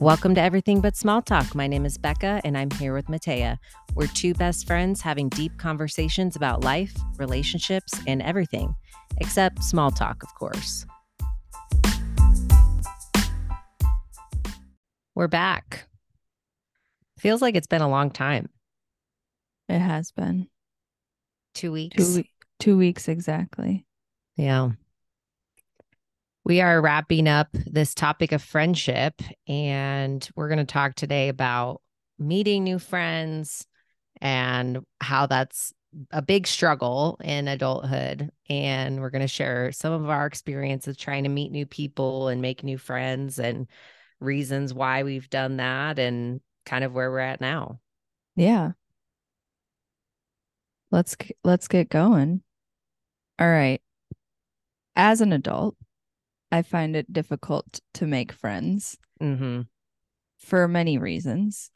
Welcome to Everything But Small Talk. My name is Becca and I'm here with Mattea. We're two best friends having deep conversations about life, relationships, and everything, except small talk, of course. We're back. Feels like it's been a long time. It has been Two weeks. two two weeks exactly. Yeah. We are wrapping up this topic of friendship, and we're going to talk today about meeting new friends and how that's a big struggle in adulthood. And we're going to share some of our experiences trying to meet new people and make new friends and reasons why we've done that and kind of where we're at now. Yeah. Let's let's get going. All right. As an adult, I find it difficult to make friends Mm-hmm. for many reasons.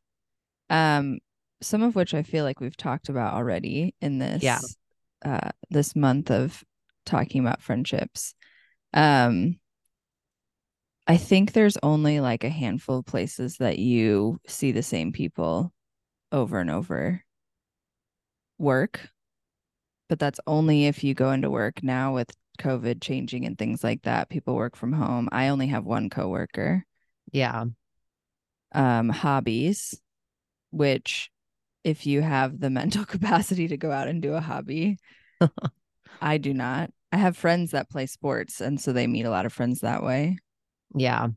Um some of which I feel like we've talked about already in this Yeah. uh this month of talking about friendships. Um I think there's only like a handful of places that you see the same people over and over work. But that's only if you go into work now with COVID changing and things like that. People work from home. I only have one coworker. Yeah. Um, hobbies, which if you have the mental capacity to go out and do a hobby, I do not. I have friends that play sports, and so they meet a lot of friends that way. Yeah.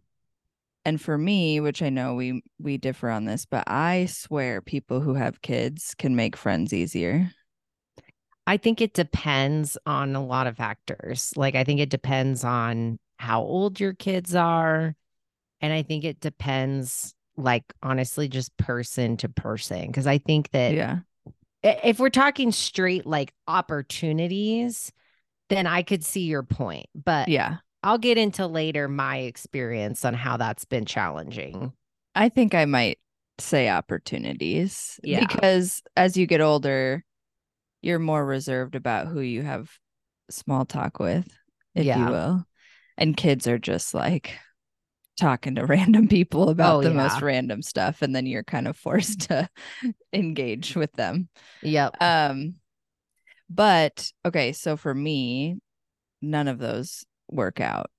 and for me which i know we we differ on this but i swear people who have kids can make friends easier I think it depends on a lot of factors. Like, I think it depends on how old your kids are. And I think it depends, like, honestly, just person to person. Cause I think that yeah if we're talking straight, like, opportunities, then I could see your point. But yeah I'll get into later my experience on how that's been challenging. i think i might say opportunities Yeah. because as you get older you're more reserved about who you have small talk with if Yeah. you will and kids are just like talking to random people about Oh, the yeah. most random stuff and then you're kind of forced to engage with them Yep. Um, but okay, so for me, none of those work out,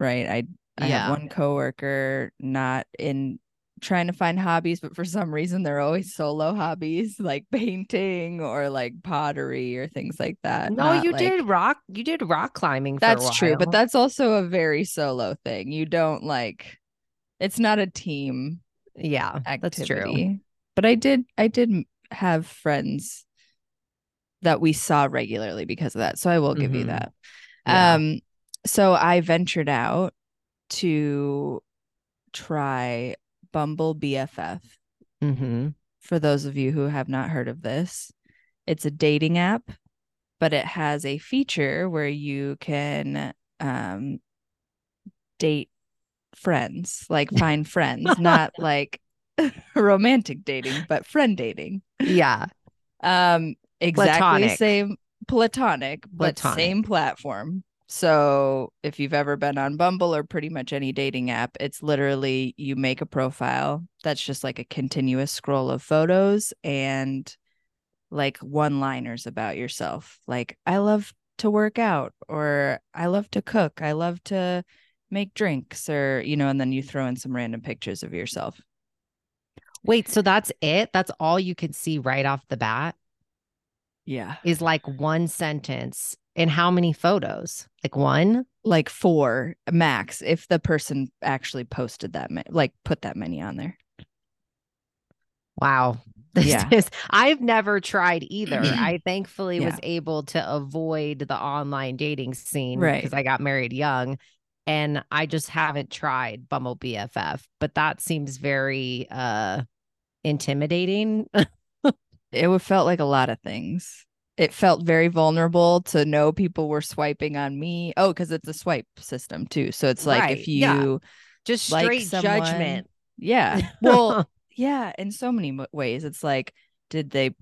right? I I Yeah. have one coworker not in trying to find hobbies, but for some reason they're always solo hobbies like painting or like pottery or things like that. no, not, you like- did rock, you did rock climbing. For a That's true, but that's also a very solo thing. You don't like it's not a team yeah, activity. that's true. But I did I did have friends that we saw regularly because of that. So I will give you Mhm. that. Yeah. Um so I ventured out to try Bumble BFF. Mm-hmm. For those of you who have not heard of this, it's a dating app, but it has a feature where you can um date friends, like find friends, not like romantic dating, but friend dating. Yeah. Um, exactly Platonic. same platonic, but same platform. So if you've ever been on Bumble or pretty much any dating app, it's literally you make a profile that's just like a continuous scroll of photos and like one liners about yourself. Like, I love to work out, or I love to cook, I love to make drinks, or, you know, and then you throw in some random pictures of yourself. Wait, so that's it? That's all you can see right off the bat Yeah. is like one sentence. And how many photos? Like one? like four max if the person actually posted that ma- like put that many on there Wow. This Yeah. is I've never tried either. I thankfully was able to avoid the online dating scene Right. because I got married young. And I just haven't tried Bumble BFF, but that seems very uh intimidating. it would felt like a lot of things. It felt very vulnerable to know people were swiping on me. Oh because it's a swipe system too. So it's like Right, if yeah. you just Like straight someone- judgment. yeah. Well yeah in so many ways. It's like did they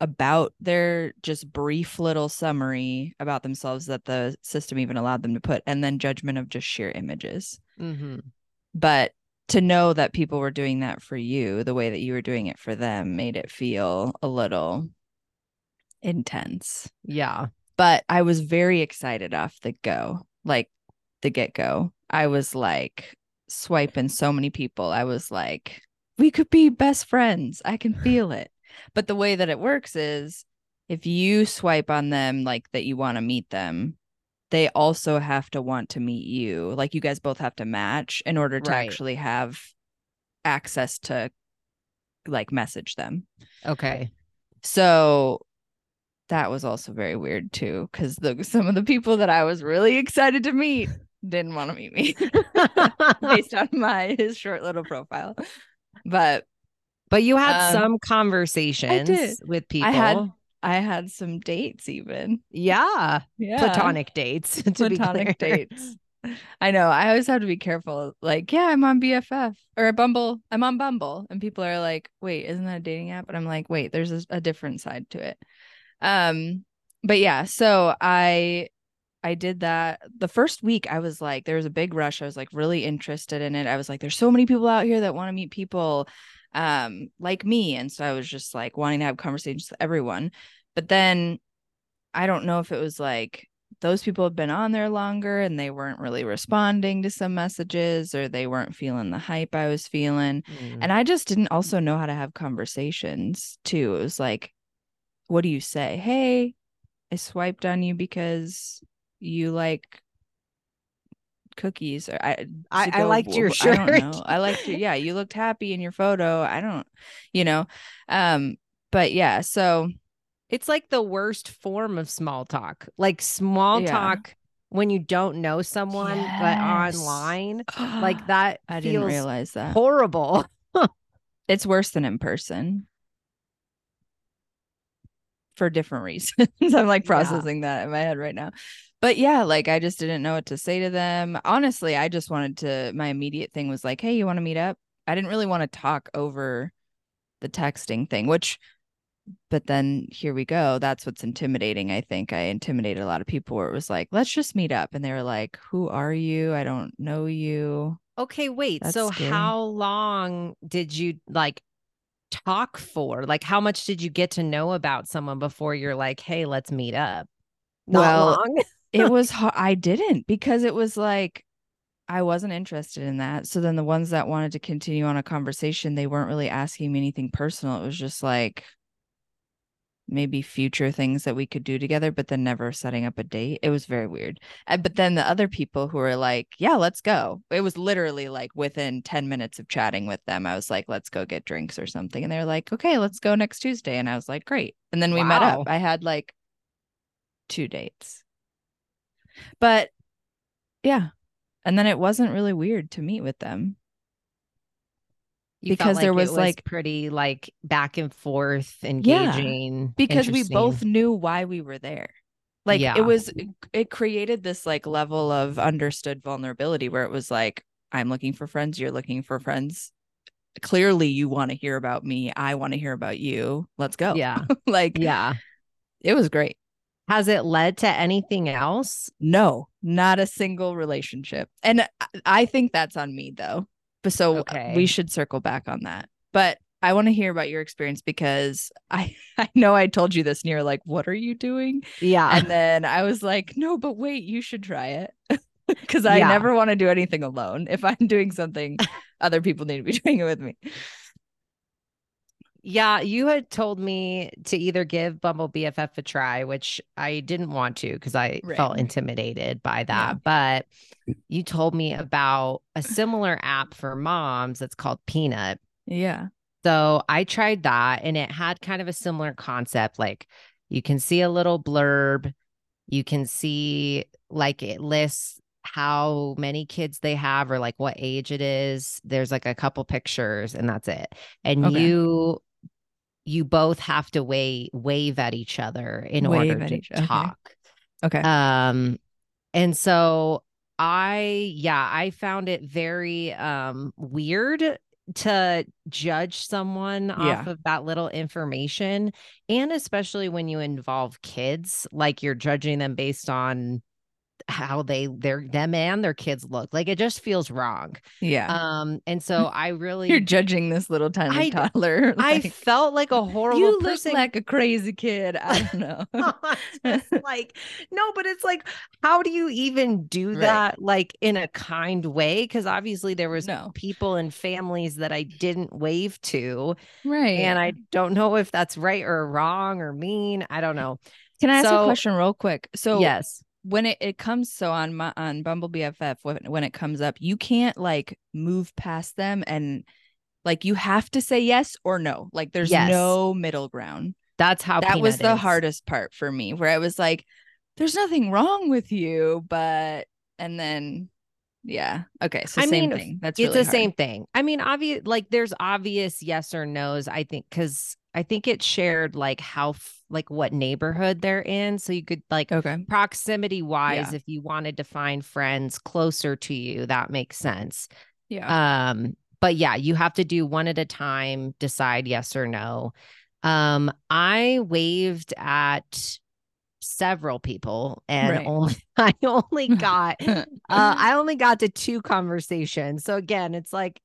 about their just brief little summary about themselves that the system even allowed them to put and then judgment of just sheer images. Hmm but to know that people were doing that for you the way that you were doing it for them made it feel a little intense. Yeah. But I was very excited off the go, like the get go. I was like swiping so many people. I was like, we could be best friends. I can feel it. But the way that it works is if you swipe on them like that you want to meet them, they also have to want to meet you. Like you guys both have to match in order to Right. actually have access to like message them. Okay. So that was also very weird too, because the some of the people that I was really excited to meet didn't want to meet me based on my his short little profile. But but you had Um, some conversations with people. I had I had some dates even. yeah, Yeah. platonic dates. Platonic dates. I know. I always have to be careful. Like, yeah, I'm on BFF or Bumble. I'm on Bumble, and people are like, "Wait, isn't that a dating app?" And I'm like, "Wait, there's a, a different side to it." Um, but yeah, so I I did that the first week. I was like, there was a big rush. I was like really interested in it. I was like, there's so many people out here that want to meet people um like me, and so I was just like wanting to have conversations with everyone. But then I don't know if it was like those people have been on there longer and they weren't really responding to some messages or they weren't feeling the hype I was feeling. Mm. And I just didn't also know how to have conversations too. It was like, what do you say? Hey, I swiped on you because you like cookies or I I- I liked your I don't shirt. know. I liked your yeah, you looked happy in your photo. I don't, you know. Um, but yeah, so It's like the worst form of small talk. Like small Yeah. talk when you don't know someone, but online, like that I didn't realize that. horrible. it's worse than in person for different reasons. I'm like Yeah. processing that in my head right now. But yeah, like I just didn't know what to say to them. Honestly, I just wanted to my immediate thing was like, "Hey, you want to meet up?" I didn't really want to talk over the texting thing, which but then here we go. That's what's intimidating, I think. I intimidated a lot of people where it was like, "Let's just meet up." And they were like, "Who are you? I don't know you." Okay, wait. That's so scary. how long did you like talk for? Like how much did you get to know about someone before you're like, "Hey, let's meet up?" Not Well, long. It was I didn't because it was like I wasn't interested in that. So then the ones that wanted to continue on a conversation, they weren't really asking me anything personal. It was just like maybe future things that we could do together, but then never setting up a date. It was very weird. But then the other people who were like, "Yeah, let's go." It was literally like within 10 minutes of chatting with them, I was like, "Let's go get drinks or something." And they were like, "Okay, let's go next Tuesday." And I was like, "Great." And then we met up. I had like two dates. But yeah. And then it wasn't really weird to meet with them. You because there it was, like- pretty like back and forth engaging because we both knew why we were there. Like Yeah. it was it created this like level of understood vulnerability where it was like I'm looking for friends, you're looking for friends. Clearly you want to hear about me, I want to hear about you. Let's go. yeah like yeah it was great. Has it led to anything else No, not a single relationship. And I- think that's on me though. But so Okay. we should circle back on that. But I want to hear about your experience because I I know I told you this and you're like, what are you doing? yeah And then I was like, no, but wait, you should try it. Because I Yeah. never want to do anything alone. If I'm doing something, other people need to be doing it with me. Yeah you had told me to either give bumble bff a try which i didn't want to because i Right. felt intimidated by that but you told me about a similar app for moms that's called peanut Yeah. So I tried that and it had kind of a similar concept. Like you can see a little blurb, you can see like it lists how many kids they have or like what age it is. There's like a couple pictures and that's it. And Okay. you you both have to wave wave at each other in Wave order to each- okay. talk. Okay. Um, and so I, yeah, I found it very um weird to judge someone off of that little information, and especially when you involve kids, like you're judging them based on how they their them and their kids look. Like it just feels wrong. Yeah. Um, and so I really You're judging this little tiny I- toddler. I felt like a horrible you person. look like a crazy kid. I don't know. Like no, but it's like, how do you even do Right. that like in a kind way? Because obviously there was No. people and families that I didn't wave to, right. and I don't know if that's right or wrong or mean. I don't know. can I ask so- a question real quick? So yes, when it, it comes so on my on Bumble BFF when when it comes up, you can't like move past them and like you have to say yes or no. Like there's Yes. no middle ground. that's how that was the is. hardest part for me where I was like, there's nothing wrong with you, but and then yeah. Okay. So I same mean, thing. That's it's really the hard. same thing. I mean, obvious like there's obvious yes or no's. I think because I think it shared like how like what neighborhood they're in, so you could like Okay. proximity wise, Yeah. if you wanted to find friends closer to you, that makes sense. Yeah. Um, but yeah, you have to do one at a time, decide yes or no. Um, I waved at several people and Right. only I only got uh, I only got to two conversations. So again, it's like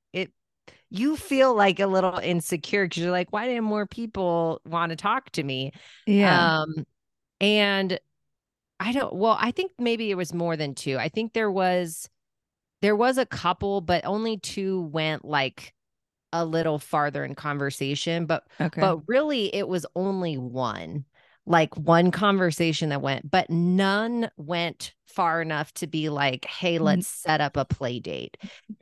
you feel like a little insecure because you're like, why didn't more people want to talk to me? yeah. Um, and I don't well, I think maybe it was more than two. I think there was there was a couple, but only two went like a little farther in conversation. But okay. but really it was only one like one conversation that went but none went far enough to be like hey Mm. let's set up a play date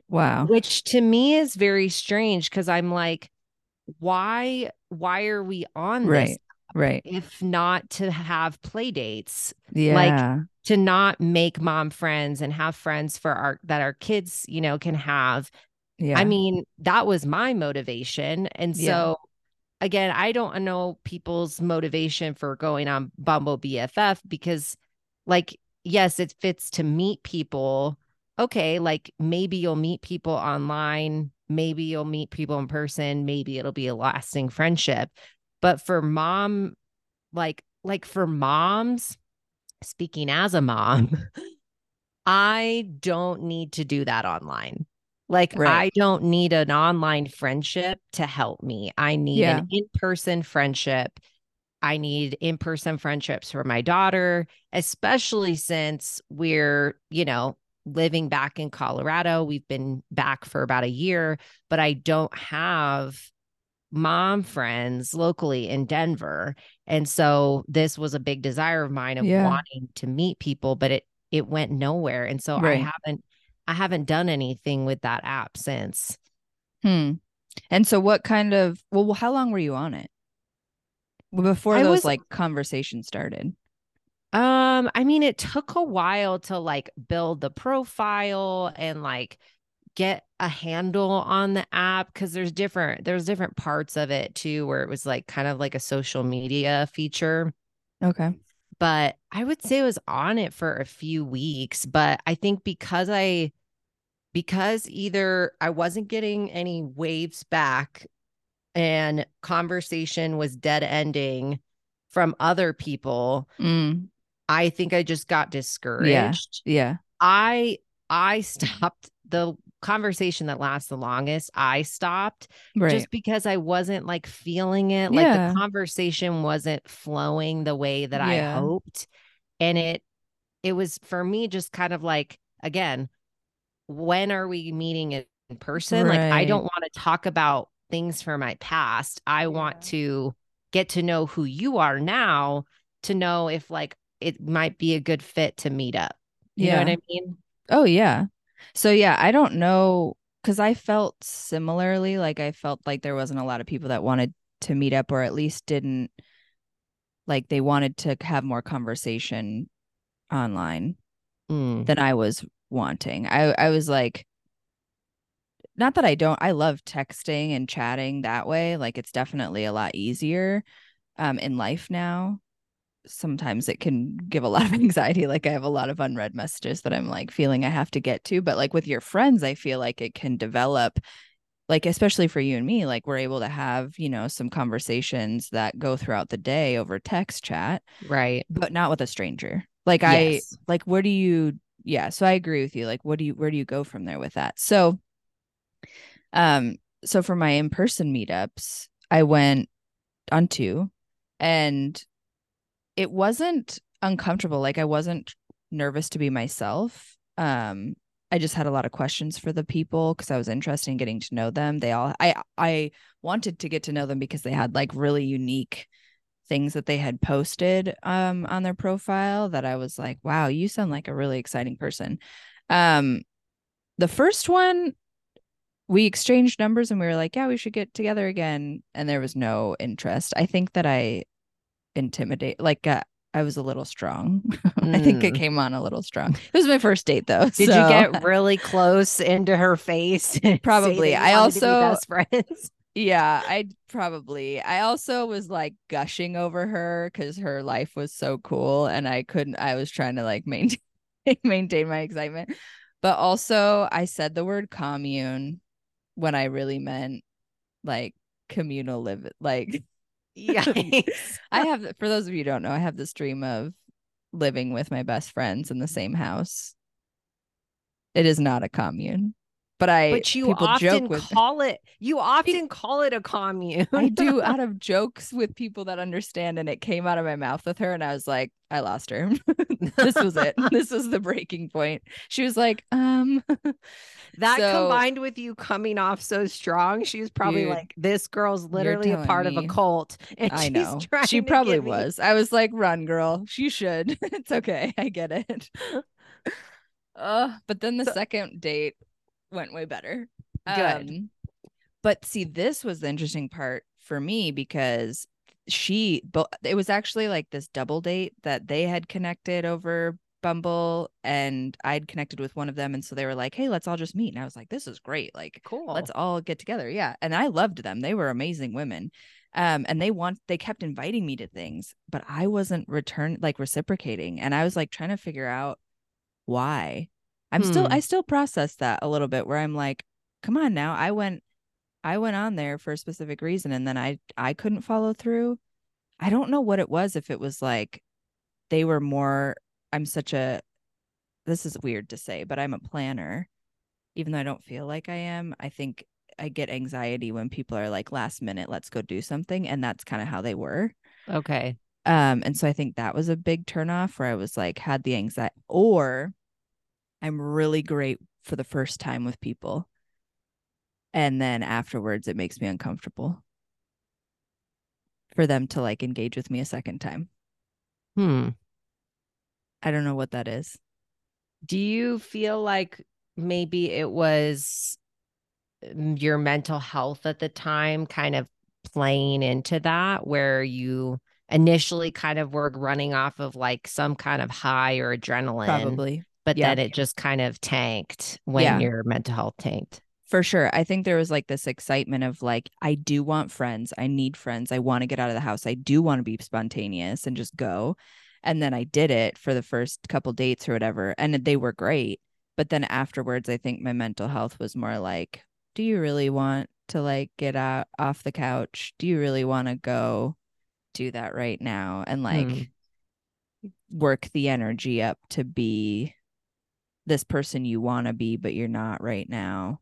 wow. which to me is very strange because i'm like why why are we on this Right. Right. if not to have play dates Yeah. to not make mom friends and have friends for our that our kids you know can have yeah. I mean, that was my motivation. And Yeah. so again, I don't know people's motivation for going on Bumble BFF because like yes, it fits to meet people. Okay, like maybe you'll meet people online, maybe you'll meet people in person, maybe it'll be a lasting friendship. But for mom like like for moms, speaking as a mom, I don't need to do that online. Like Right. I don't need an online friendship to help me. I need Yeah. an in-person friendship. I need in-person friendships for my daughter, especially since we're, you know, living back in Colorado. We've been back for about a year, but I don't have mom friends locally in Denver. And so this was a big desire of mine of Yeah. wanting to meet people, but it it went nowhere. And so I haven't I haven't done anything with that app since. Hmm. And so what kind of well how long were you on it? Before I those was- like conversations started. Um, I mean, it took a while to like build the profile and like get a handle on the app because there's different there's different parts of it too where it was like kind of like a social media feature. Okay. But I would say I was on it for a few weeks, but I think because I because either I wasn't getting any waves back and conversation was dead ending from other people, Mm, I think I just got discouraged. yeah. yeah. I I stopped the conversation that lasts the longest. I stopped Right. just because I wasn't like feeling it. Like the conversation wasn't flowing the way that I hoped. And it it was for me just kind of like again, when are we meeting in in person? Like I don't want to talk about things from my past. I want to get to know who you are now to know if like it might be a good fit to meet up. You know what I mean? Oh yeah. So yeah, I don't know because I felt similarly. Like I felt like there wasn't a lot of people that wanted to meet up, or at least didn't like they wanted to have more conversation online Mm. than I was wanting. I I was like, not that I don't. I love texting and chatting that way. Like it's definitely a lot easier um in life now. Sometimes it can give a lot of anxiety. Like I have a lot of unread messages that I'm like feeling I have to get to. But like with your friends, I feel like it can develop like especially for you and me, like we're able to have, you know, some conversations that go throughout the day over text chat, Right. but not with a stranger. Like I like where do you yeah, so I agree with you. Like what do you where do you go from there with that? So um so for my in-person meetups, I went on two and it wasn't uncomfortable. Like I wasn't nervous to be myself. Um I just had a lot of questions for the people because I was interested in getting to know them. They all I I wanted to get to know them because they had like really unique things that they had posted um on their profile that I was like, wow, you sound like a really exciting person. Um the first one we exchanged numbers and we were like, yeah, we should get together again and there was no interest. I think that I intimidate like uh, I was a little strong. I think it Mm. came on a little strong. It was my first date though. Did so- you get really close into her face? Probably. I wanted to be also- best friends. Yeah, I probably. I also was like gushing over her because her life was so cool, and I couldn't. I was trying to like maintain maintain my excitement, but also I said the word commune when I really meant like communal live. Like yeah I have, for those of you who don't know, I have this dream of living with my best friends in the same house. It is not a commune, but I. But you people often joke with. call it you often call it a commune. I do out of jokes with people that understand, and it came out of my mouth with her, and I was like, I lost her. this was it. This was the breaking point. She was like, um, that So- combined with you coming off so strong, she was probably Dude, like, "This girl's literally a part of a cult." And I she's know trying she probably get me- was. I was like, run, girl. She should. it's okay. I get it. uh, but then the So- second date went way better. Good. Um, but see, this was the interesting part for me because she, but it was actually like this double date that they had connected over Bumble, and I'd connected with one of them, and so they were like, "Hey, let's all just meet." And I was like, "This is great! Like, Cool. let's all get together." Yeah, and I loved them; they were amazing women. Um, and they want they kept inviting me to things, but I wasn't return like reciprocating, and I was like trying to figure out why. I'm still Hmm. I still process that a little bit where I'm like, come on now, I went I went on there for a specific reason and then I I couldn't follow through. I don't know what it was if it was like they were more I'm such a this is weird to say, but I'm a planner. Even though I don't feel like I am, I think I get anxiety when people are like last minute, let's go do something. And that's kind of how they were. okay. Um, and so I think that was a big turnoff where I was like, had the anxiety, or I'm really great for the first time with people. And then afterwards, it makes me uncomfortable for them to like engage with me a second time. Hmm. I don't know what that is. Do you feel like maybe it was mm, your mental health at the time kind of playing into that where you initially kind of were running off of like some kind of high or adrenaline Probably. But yeah. then it just kind of tanked when Yeah. your mental health tanked For sure. I think there was like this excitement of like, I do want friends. I need friends. I want to get out of the house. I do want to be spontaneous and just go. And then I did it for the first couple dates or whatever. And they were great. But then afterwards, I think my mental health was more like, do you really want to like get out off the couch? Do you really want to go do that right now? And like Hmm. work the energy up to be this person you want to be, but you're not right now.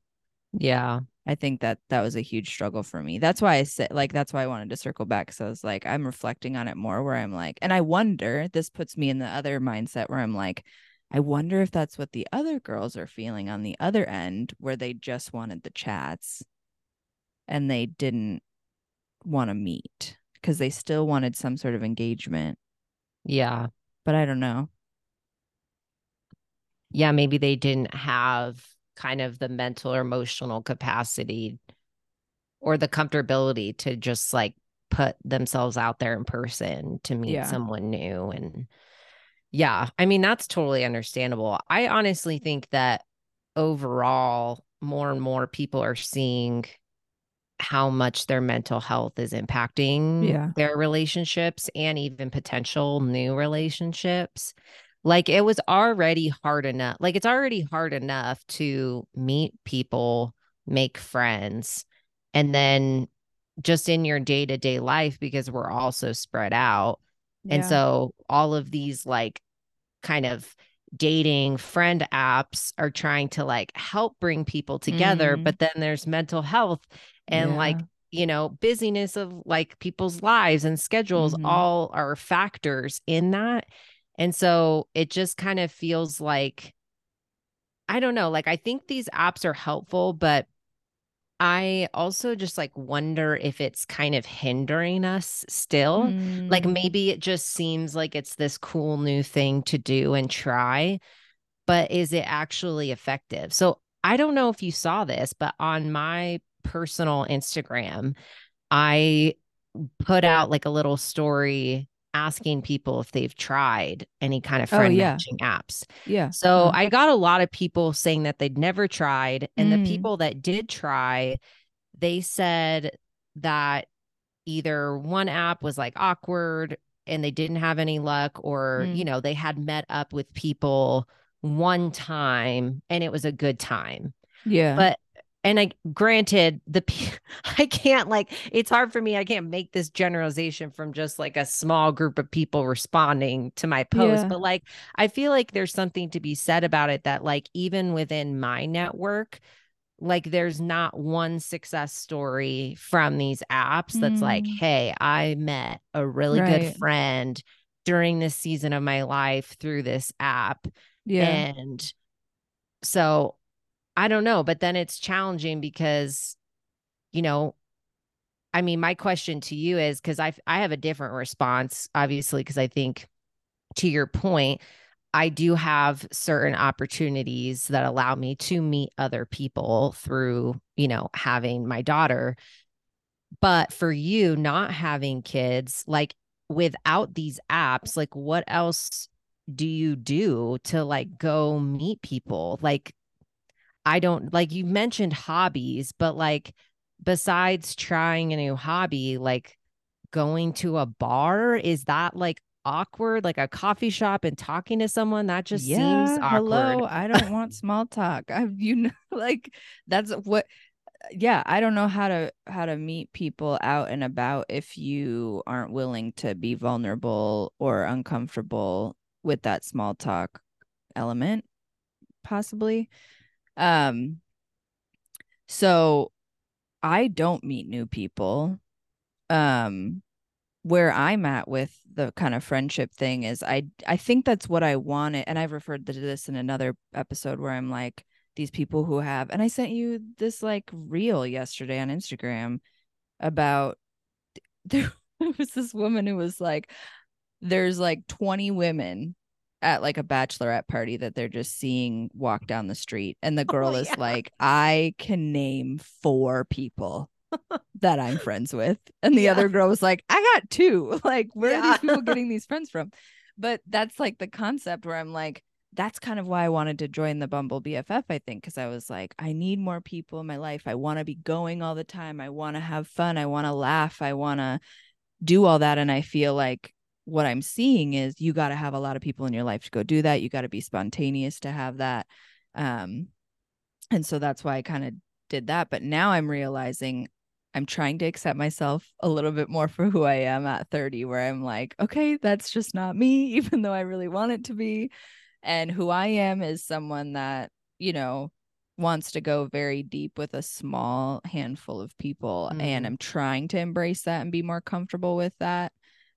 yeah I think that that was a huge struggle for me. That's why I said, like, that's why I wanted to circle back. So I was like, I'm reflecting on it more where I'm like, and I wonder, this puts me in the other mindset where I'm like, I wonder if that's what the other girls are feeling on the other end, where they just wanted the chats and they didn't want to meet because they still wanted some sort of engagement. yeah But I don't know. Yeah maybe they didn't have kind of the mental or emotional capacity or the comfortability to just like put themselves out there in person to meet Yeah. someone new and yeah i mean that's totally understandable i honestly think that overall more and more people are seeing how much their mental health is impacting Yeah. their relationships and even potential new relationships like it was already hard enough like it's already hard enough to meet people make friends and then just in your day-to-day life because we're all so spread out and so all of these like kind of dating friend apps are trying to like help bring people together Mhm. but then there's mental health and like you know busyness of like people's lives and schedules Mhm. all are factors in that and so it just kind of feels like i don't know like i think these apps are helpful but i also just like wonder if it's kind of hindering us still like Mm. maybe it just seems like it's this cool new thing to do and try, but is it actually effective? So I don't know if you saw this, but on my personal Instagram, I put out like a little story asking people if they've tried any kind of Oh, friend yeah. matching apps. yeah. So Huh. I got a lot of people saying that they'd never tried. And the Mm. people that did try, they said that either one app was like awkward and they didn't have any luck, or, Mm. you know, they had met up with people one time and it was a good time. yeah. But, and I granted the, I can't like, it's hard for me. I can't make this generalization from just like a small group of people responding to my post, Yeah. but like, I feel like there's something to be said about it that like, even within my network, like there's not one success story from these apps that's like, Mm. hey, I met a really Right. good friend during this season of my life through this app. yeah. And so I don't know, but then it's challenging because, you know, I mean, my question to you is because I I have a different response, obviously, because I think to your point, I do have certain opportunities that allow me to meet other people through, you know, having my daughter. But for you not having kids, like without these apps, like what else do you do to like go meet people? Like, I don't like you mentioned hobbies, but like besides trying a new hobby, like going to a bar, is that like awkward? Like a coffee shop and talking to someone? That just seems awkward. Hello, I don't want small talk. I've you know like that's what yeah, I don't know how to how to meet people out and about if you aren't willing to be vulnerable or uncomfortable with that small talk element possibly. Um so I don't meet new people. Um where I'm at with the kind of friendship thing is I I think that's what I wanted and I've referred to this in another episode where I'm like these people who have and I sent you this like reel yesterday on Instagram about there was this woman who was like there's like 20 women at like a bachelorette party that they're just seeing walk down the street and the oh, girl is yeah. like I can name four people that I'm friends with. And the Yeah. other girl was like, I got two. Like, where are these people getting these friends from? But that's like the concept where I'm like, that's kind of why I wanted to join the Bumble BFF, I think, because I was like, I need more people in my life. I want to be going all the time. I want to have fun. I want to laugh. I want to do all that. And I feel like what I'm seeing is you got to have a lot of people in your life to go do that. You got to be spontaneous to have that. Um, and so that's why I kind of did that. But now I'm realizing I'm trying to accept myself a little bit more for who I am at 30, where I'm like, okay, that's just not me, even though I really want it to be. And who I am is someone that, you know, wants to go very deep with a small handful of people. And Mm. I'm trying to embrace that and be more comfortable with that.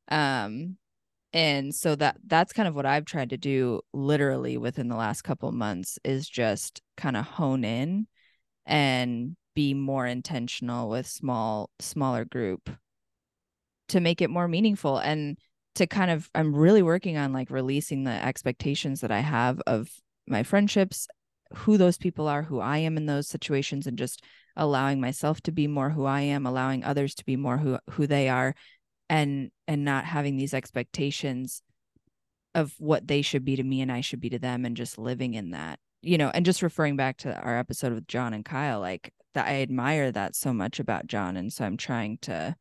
Um, and so that that's kind of what I've tried to do literally within the last couple months is just kind of hone in and be more intentional with small smaller group to make it more meaningful and to kind of I'm really working on like releasing the expectations that I have of my friendships, who those people are, who I am in those situations and just allowing myself to be more who I am, allowing others to be more who who they are and and not having these expectations of what they should be to me and I should be to them and just living in that. You know, and just referring back to our episode with John and Kyle, like that I admire that so much about John. And so I'm trying to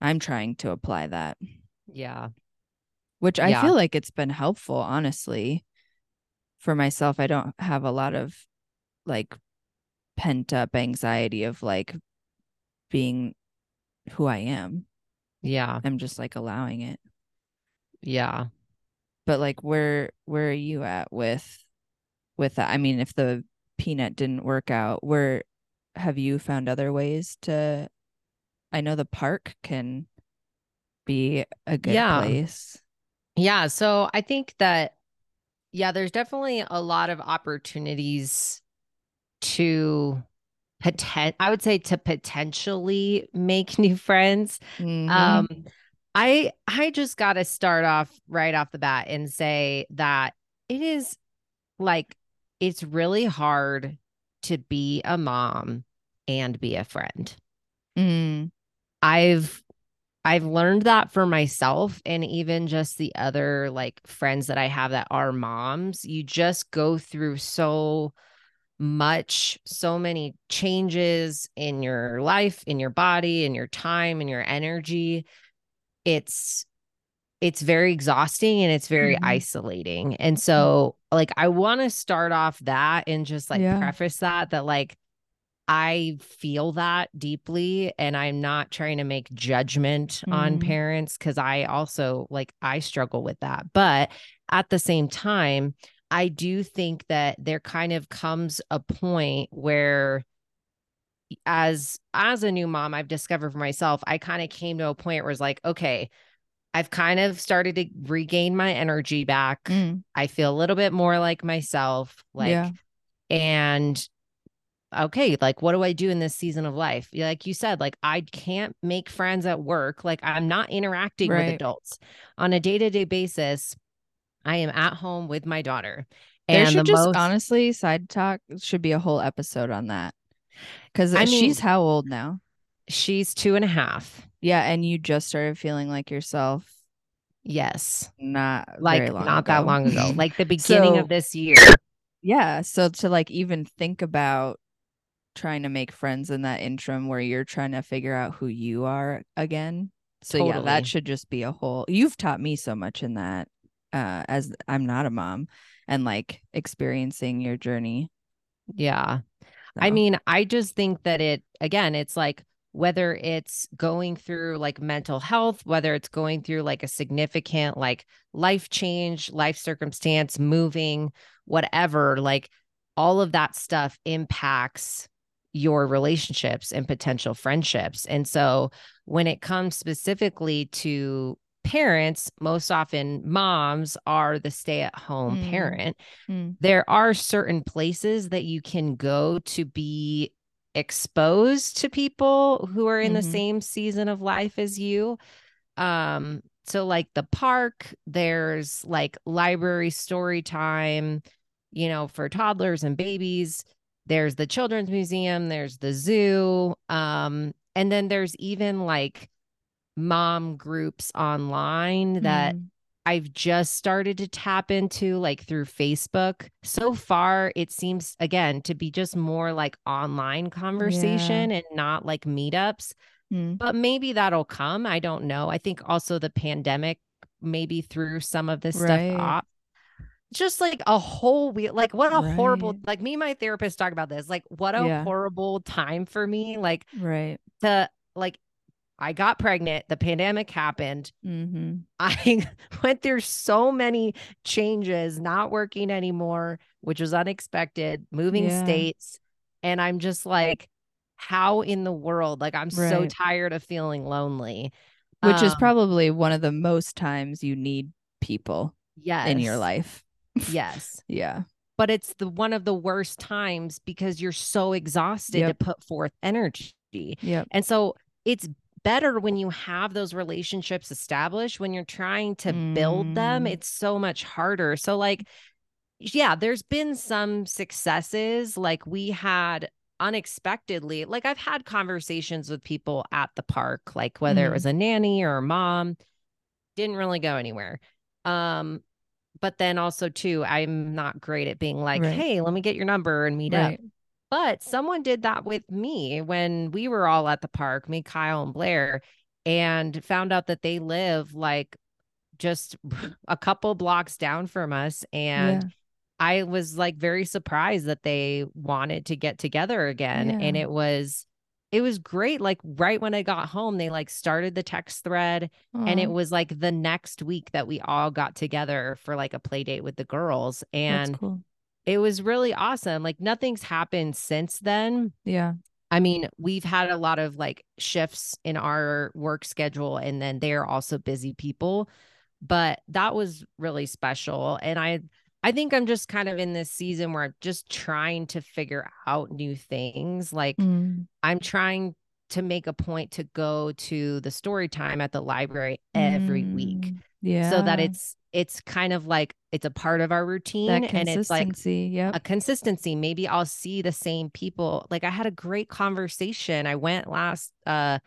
I'm trying to apply that, Yeah. which I Yeah. feel like it's been helpful, honestly. For myself, I don't have a lot of like pent up anxiety of like being who I am. Yeah. I'm just like allowing it. Yeah. but like where where are you at with with that? I mean, if the peanut didn't work out, where have you found other ways to I know the park can be a good Yeah. place. Yeah. So I think that, yeah, there's definitely a lot of opportunities to potent, I would say to potentially make new friends. Mhm. Um, I I just got to start off right off the bat and say that it is like it's really hard to be a mom and be a friend. Mm. I've I've learned that for myself and even just the other like friends that I have that are moms. You just go through so much, so many changes in your life, in your body, in your time, in your energy. It's it's very exhausting and it's very Mhm. isolating. And so like I want to start off that and just like Yeah. preface that that like I feel that deeply and I'm not trying to make judgment on Mhm. parents cuz I also like I struggle with that. But at the same time, I do think that there kind of comes a point where as as a new mom I've discovered for myself, I kind of came to a point where it's like, okay, I've kind of started to regain my energy back. Mm. I feel a little bit more like myself like Yeah. and okay, like what do I do in this season of life? Like you said, like I can't make friends at work. Like I'm not interacting with adults on a day-to-day basis. I am at home with my daughter. There And should the just most honestly side talk should be a whole episode on that. Cuz I mean- she's how old now? she's two and a half. Yeah, and you just started feeling like yourself Yes. not Like very long not that long ago. Like the beginning So- of this year. yeah, so to like even think about trying to make friends in that interim where you're trying to figure out who you are again. So yeah, that should just be a whole. You've taught me so much in that uh as I'm not a mom and like experiencing your journey. Yeah. I mean, I just think that it, again, it's like whether it's going through like mental health, whether it's going through like a significant like life change, life circumstance, moving, whatever, like all of that stuff impacts your relationships and potential friendships. And so when it comes specifically to parents, most often moms are the stay at home Mm. parent Mm. there are certain places that you can go to be exposed to people who are in the Mhm. same season of life as you um so like the park there's like library story time you know for toddlers and babies there's the children's museum there's the zoo um and then there's even like mom groups online that Mm. I've just started to tap into like through Facebook. So far, it seems again to be just more like online conversation and not like meetups, Mm. but maybe that'll come. I don't know. I think also the pandemic maybe threw some of this Right. stuff off. Just like a whole weird, like what a horrible, like me and my therapist talk about this. Like, what a Yeah. horrible time for me. Like, Right. to like, I got pregnant, the pandemic happened. Mm-hmm. I went through so many changes, not working anymore, which was unexpected, moving Yeah. states. And I'm just like, how in the world? Like, I'm so tired of feeling lonely. Which is Um, probably one of the most times you need people yes, in your life. Yes. Yeah. But it's the one of the worst times because you're so exhausted Yep. to put forth energy. Yep. And so it's better when you have those relationships established when you're trying to build them Mm. it's so much harder so like yeah there's been some successes like we had unexpectedly like i've had conversations with people at the park like whether it Mhm. was a nanny or a mom didn't really go anywhere um but then also too i'm not great at being like Right. hey let me get your number and meet up Right. But someone did that with me when we were all at the park, me, Kyle, and Blair, and found out that they live like just a couple blocks down from us. And Yeah. I was like very surprised that they wanted to get together again. And it was it was great. Like right when I got home, they like started the text thread and it was like the next week that we all got together for like a play date with the girls. that's And cool. It was really awesome. Like nothing's happened since then. Yeah. I mean, we've had a lot of like shifts in our work schedule, and then they're also busy people. But that was really special. And I I think I'm just kind of in this season where I'm just trying to figure out new things. Like Mm. I'm trying to make a point to go to the story time at the library every week Mm. Yeah. so that it's it's kind of like it's a part of our routine and it's like. Yep. a consistency maybe i'll see the same people like i had a great conversation i went last uh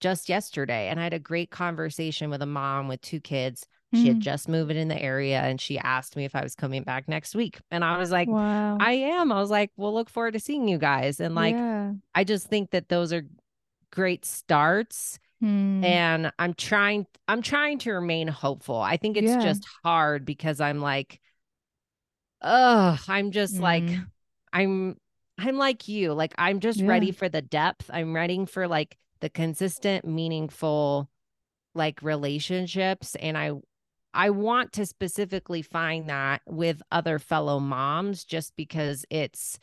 just yesterday and i had a great conversation with a mom with two kids she had Mm. just moved in the area and she asked me if i was coming back next week and i was like wow. i am i was like we'll look forward to seeing you guys and like yeah. i just think that those are great starts Hmm. and i'm trying i'm trying to remain hopeful i think it's Yeah. just hard because i'm like oh i'm just like Mm. i'm i'm like you like i'm just Yeah. ready for the depth i'm ready for like the consistent meaningful like relationships and i i want to specifically find that with other fellow moms just because it's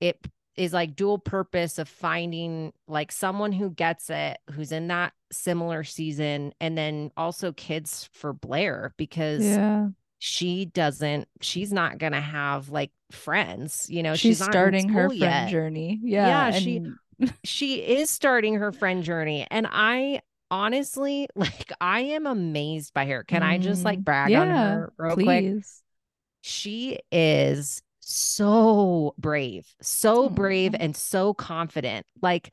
it is like dual purpose of finding like someone who gets it who's in that similar season and then also kids for blair because yeah. she doesn't she's not gonna have like friends you know she's in starting her friend yet. journey. Yeah. Yeah, she- and- she is starting her friend journey and i honestly like i am amazed by her can i just like Mm. brag on her real quick please. she is so brave so brave and so confident. Like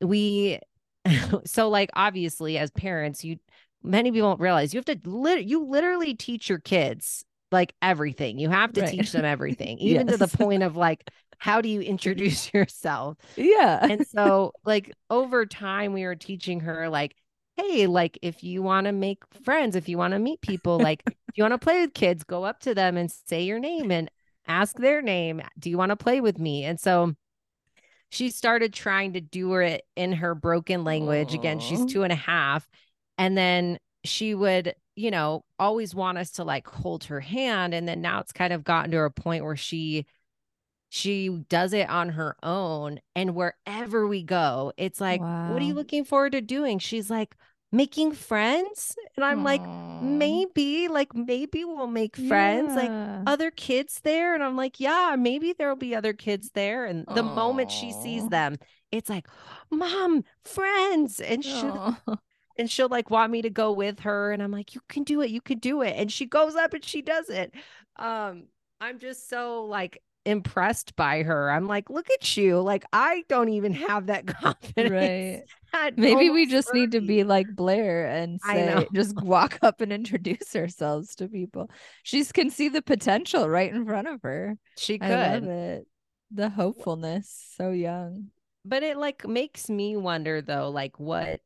we so like obviously as parents you many people don't realize you have to lit- you literally teach your kids like everything. You have to Right. teach them everything even to the point of like how do you introduce yourself? Yeah. and so like over time we were teaching her like hey like if you want to make friends if you want to meet people like if you want to play with kids go up to them and say your name and ask their name do you want to play with me? And so she started trying to do it in her broken language. Again she's two and a half. And then she would you know always want us to like hold her hand. And then now it's kind of gotten to a point where she she does it on her own. And wherever we go it's like what are you looking forward to doing? She's like making friends and i'm like maybe like maybe we'll make friends like other kids there and i'm like yeah maybe there'll be other kids there and the moment she sees them it's like mom friends and she'll and she'll like want me to go with her and i'm like you can do it you can do it and she goes up and she does it um i'm just so like impressed by her i'm like look at you like i don't even have that confidence Right. Maybe we just need to be like Blair and say, just walk up and introduce ourselves to people. She can see the potential right in front of her. she I love could it. The hopefulness. So young. but it like makes me wonder though like what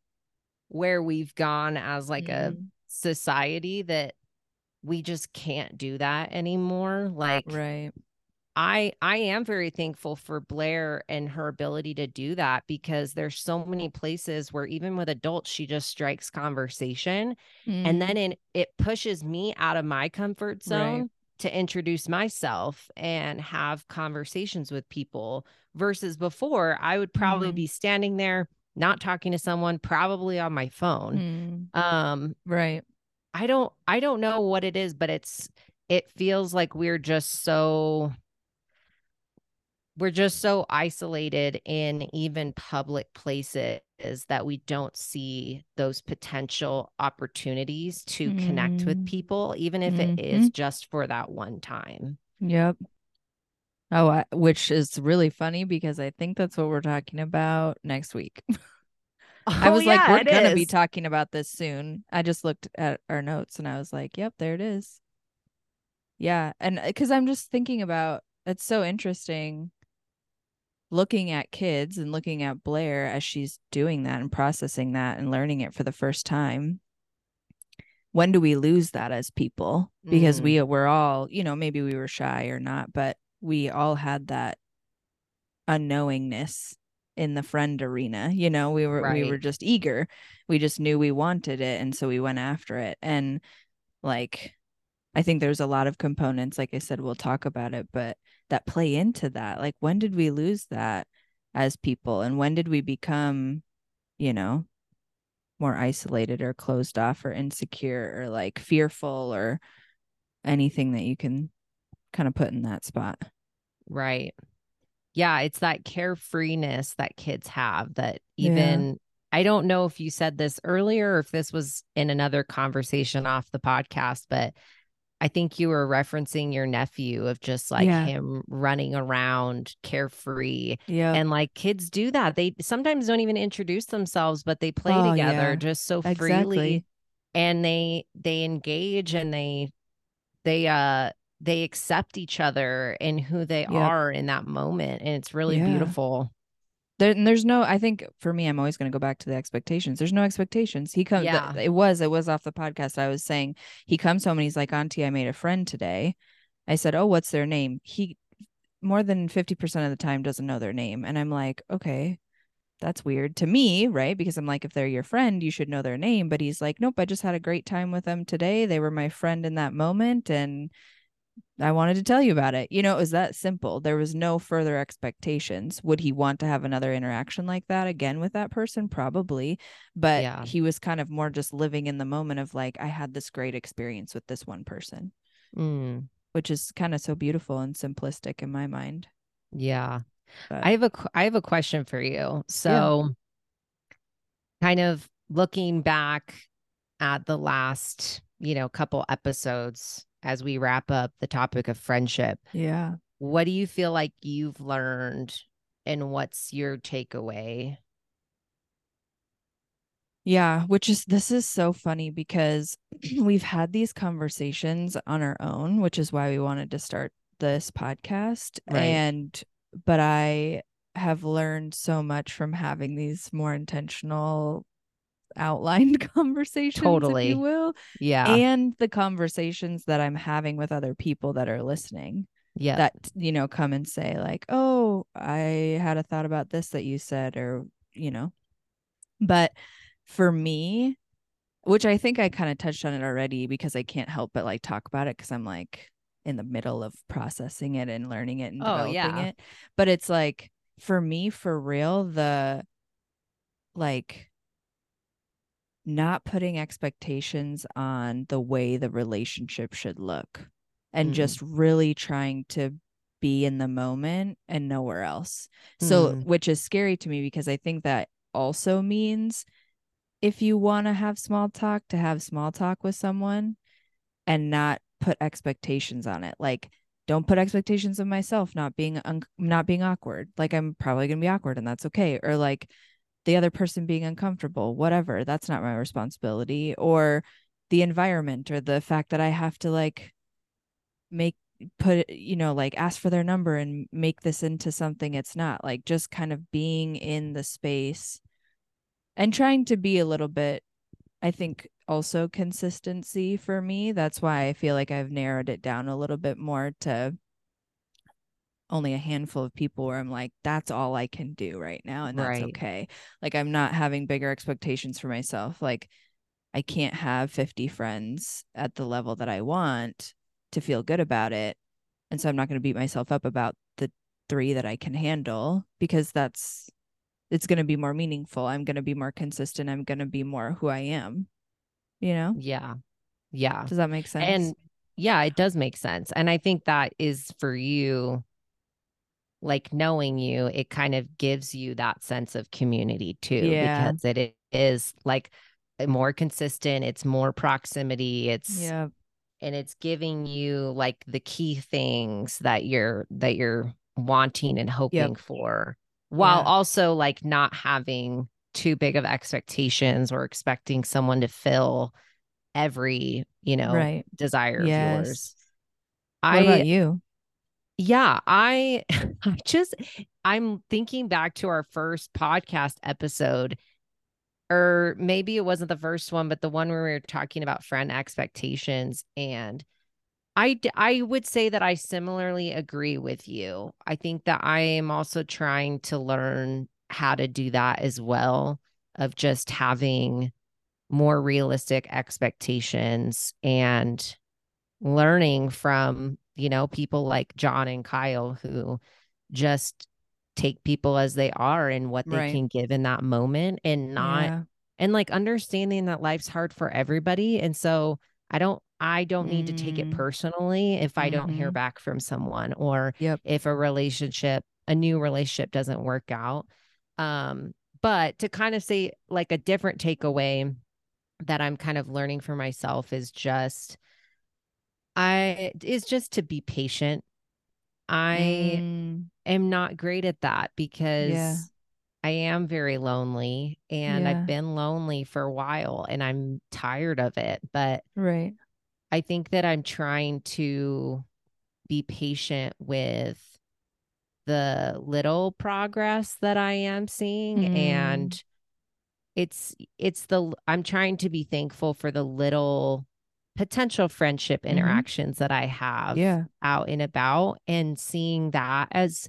where we've gone as like a Mm, society that we just can't do that anymore like right. I I am very thankful for Blair and her ability to do that because there's so many places where even with adults she just strikes conversation and Mm, then in, it pushes me out of my comfort Right. zone to introduce myself and have conversations with people versus before I would probably Mhm. be standing there not talking to someone probably on my phone mm, um right. I don't I don't know what it is, but it's it feels like we're just so we're just so isolated in even public places that we don't see those potential opportunities to connect with Mm. people, even if it is Mhm. just for that one time. Yep. Oh, I, which is really funny because I think that's what we're talking about next week. I Oh, was like, we're gonna be talking about this soon. I just looked at our notes and I was like, yep, there it is. Yeah. And because I'm just thinking about it's so interesting looking at kids and looking at Blair as she's doing that and processing that and learning it for the first time. When do we lose that as people? Because Mm. we were all, you know, maybe we were shy or not, but we all had that unknowingness in the friend arena. You know, we were right. we were just eager. We just knew we wanted it and so we went after it. And like I think there's a lot of components like I said we'll talk about it, but that play into that. Like when did we lose that as people and when did we become, you know, more isolated or closed off or insecure or like fearful or anything that you can kind of put in that spot. Right. Yeah, it's that carefreeness that kids have that even yeah. I don't know if you said this earlier or if this was in another conversation off the podcast, but I think you were referencing your nephew of just like yeah. him running around carefree. Yeah. And like kids do that. They sometimes don't even introduce themselves, but they play oh, together yeah. just so freely. Exactly. And they they engage and they they uh they accept each other and who they yep. are in that moment. And it's really yeah. beautiful. There, and there's no, I think for me, I'm always going to go back to the expectations. There's no expectations. He comes, yeah. it was, it was off the podcast. I was saying he comes home and he's like, Auntie, I made a friend today. I said, Oh, what's their name? He more than 50% of the time doesn't know their name. And I'm like, Okay, that's weird to me, right? Because I'm like, if they're your friend, you should know their name. But he's like, Nope, I just had a great time with them today. They were my friend in that moment. And I wanted to tell you about it. You know, it was that simple. There was no further expectations. Would he want to have another interaction like that again with that person? Probably. But yeah. he was kind of more just living in the moment of like, I had this great experience with this one person, mm. which is kind of so beautiful and simplistic in my mind. Yeah. But, I have a I have a question for you. So yeah. kind of looking back at the last, you know, couple episodes as we wrap up the topic of friendship. Yeah. What do you feel like you've learned and what's your takeaway? Yeah, which is this is so funny because we've had these conversations on our own, which is why we wanted to start this podcast. Right. And but I have learned so much from having these more intentional outlined conversations totally you will yeah. and the conversations that i'm having with other people that are listening yeah that you know come and say like oh i had a thought about this that you said or you know. But for me which i think i kind of touched on it already because i can't help but like talk about it because i'm like in the middle of processing it and learning it and oh, developing yeah. it. But it's like for me for real the like not putting expectations on the way the relationship should look and mm. just really trying to be in the moment and nowhere else. So, mm. which is scary to me because I think that also means if you want to have small talk, to have small talk with someone and not put expectations on it. Like, don't put expectations of myself not being un- not being awkward. Like I'm probably going to be awkward and that's okay. Or like the other person being uncomfortable, whatever. That's not my responsibility. Or the environment or the fact that I have to like make put you know like ask for their number and make this into something it's not like just kind of being in the space and trying to be a little bit i think also consistency for me that's why i feel like i've narrowed it down a little bit more to only a handful of people where I'm like, that's all I can do right now. And that's right. okay. Like, I'm not having bigger expectations for myself. Like, I can't have 50 friends at the level that I want to feel good about it. And so I'm not going to beat myself up about the three that I can handle because that's, it's going to be more meaningful. I'm going to be more consistent. I'm going to be more who I am, you know? Yeah. Yeah. Does that make sense? And yeah, it does make sense. And I think that is for you like knowing you, it kind of gives you that sense of community too, yeah. because it is like eh, more consistent, it's more proximity, it's yeah. and it's giving you like the key things that you're that you're wanting and hoping yep. for while yeah. also like not having too big of expectations or expecting someone to fill every, you know, right. desire yes. of yours. What I, about you? Yeah, I, I just, I'm thinking back to our first podcast episode, or maybe it wasn't the first one, but the one where we were talking about friend expectations. And I, I would say that I similarly agree with you. I think that I am also trying to learn how to do that as well of just having more realistic expectations and learning from, you know, people like John and Kyle who just take people as they are and what they Right. can give in that moment and not Yeah. and like understanding that life's hard for everybody and so i don't i don't need to take it Mm. personally if i don't hear Mhm. back from someone or Yep. if a relationship a new relationship doesn't work out um but to kind of say like a different takeaway that i'm kind of learning for myself is just i is just to be patient i Mm, am not great at that because I am very lonely and Yeah. I've been lonely for a while and I'm tired of it. But right. I think that I'm trying to be patient with the little progress that I am seeing Mm. and it's it's the I'm trying to be thankful for the little potential friendship Mhm. interactions that I have Yeah. out and about and seeing that as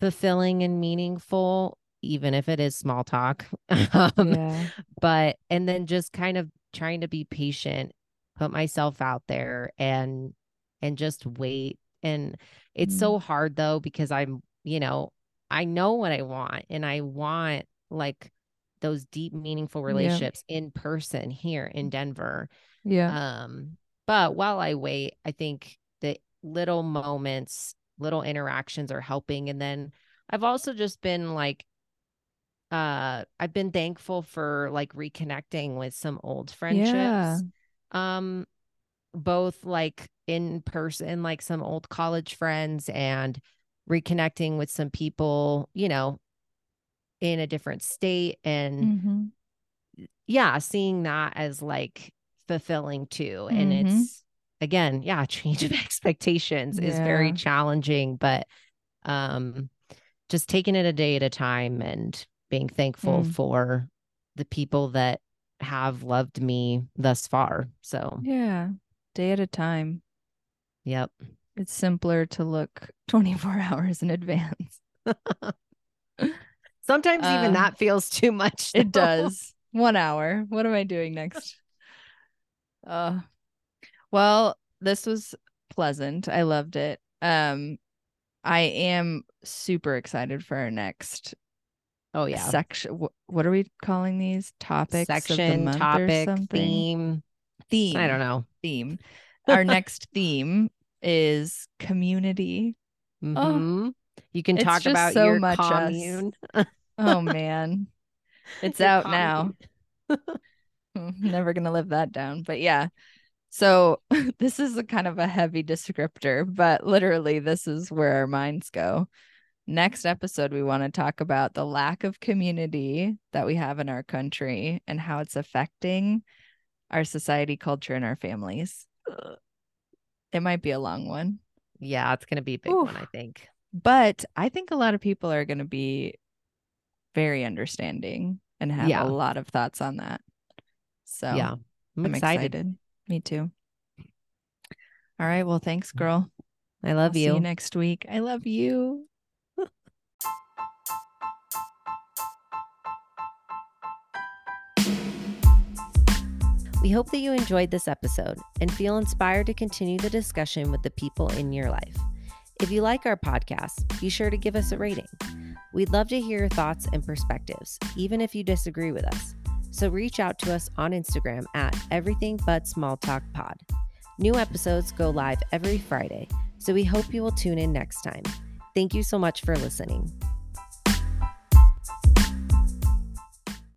fulfilling and meaningful even if it is small talk um, Yeah. but and then just kind of trying to be patient put myself out there and and just wait and it's Mm. so hard though because i'm you know i know what i want and i want like those deep meaningful Yeah. relationships in person here in denver Yeah. um but while i wait i think the little moments little interactions are helping and then i've also just been like uh i've been thankful for like reconnecting with some old friendships Yeah. um both like in person like some old college friends and reconnecting with some people you know in a different state and hmm yeah seeing that as like fulfilling too and Mhm. it's again yeah change of expectations is very challenging but um just taking it a day at a time and being thankful Mm. for the people that have loved me thus far so Yeah. Day at a time. yep It's simpler to look 24 hours in advance. sometimes even that feels too much It does. One hour. What am I doing next? Uh well, this was pleasant. I loved it. Um I am super excited for our next oh yeah section. Wh- what are we calling these? Topics of the section or topic something? theme Theme. i don't know Theme. Our next theme is community. Mhm. you can talk about so your much commune Oh man. It's out now. Mm, never gonna live that down. But yeah. So this is a kind of a heavy descriptor, but literally this is where our minds go. Next episode, we want to talk about the lack of community that we have in our country and how it's affecting our society, culture, and our families. It might be a long one, yeah it's gonna be a big Oof. one i think but I think a lot of people are going to be very understanding and have Yeah. a lot of thoughts on that. So yeah i'm, I'm excited. excited. Me too. All right. Well, thanks, girl. i love I'll See you you next week. I love you. We hope that you enjoyed this episode and feel inspired to continue the discussion with the people in your life. If you like our podcast, be sure to give us a rating. We'd love to hear your thoughts and perspectives, even if you disagree with us. So reach out to us on Instagram at Everything But Small Talk Pod. New episodes go live every Friday, so we hope you will tune in next time. Thank you so much for listening.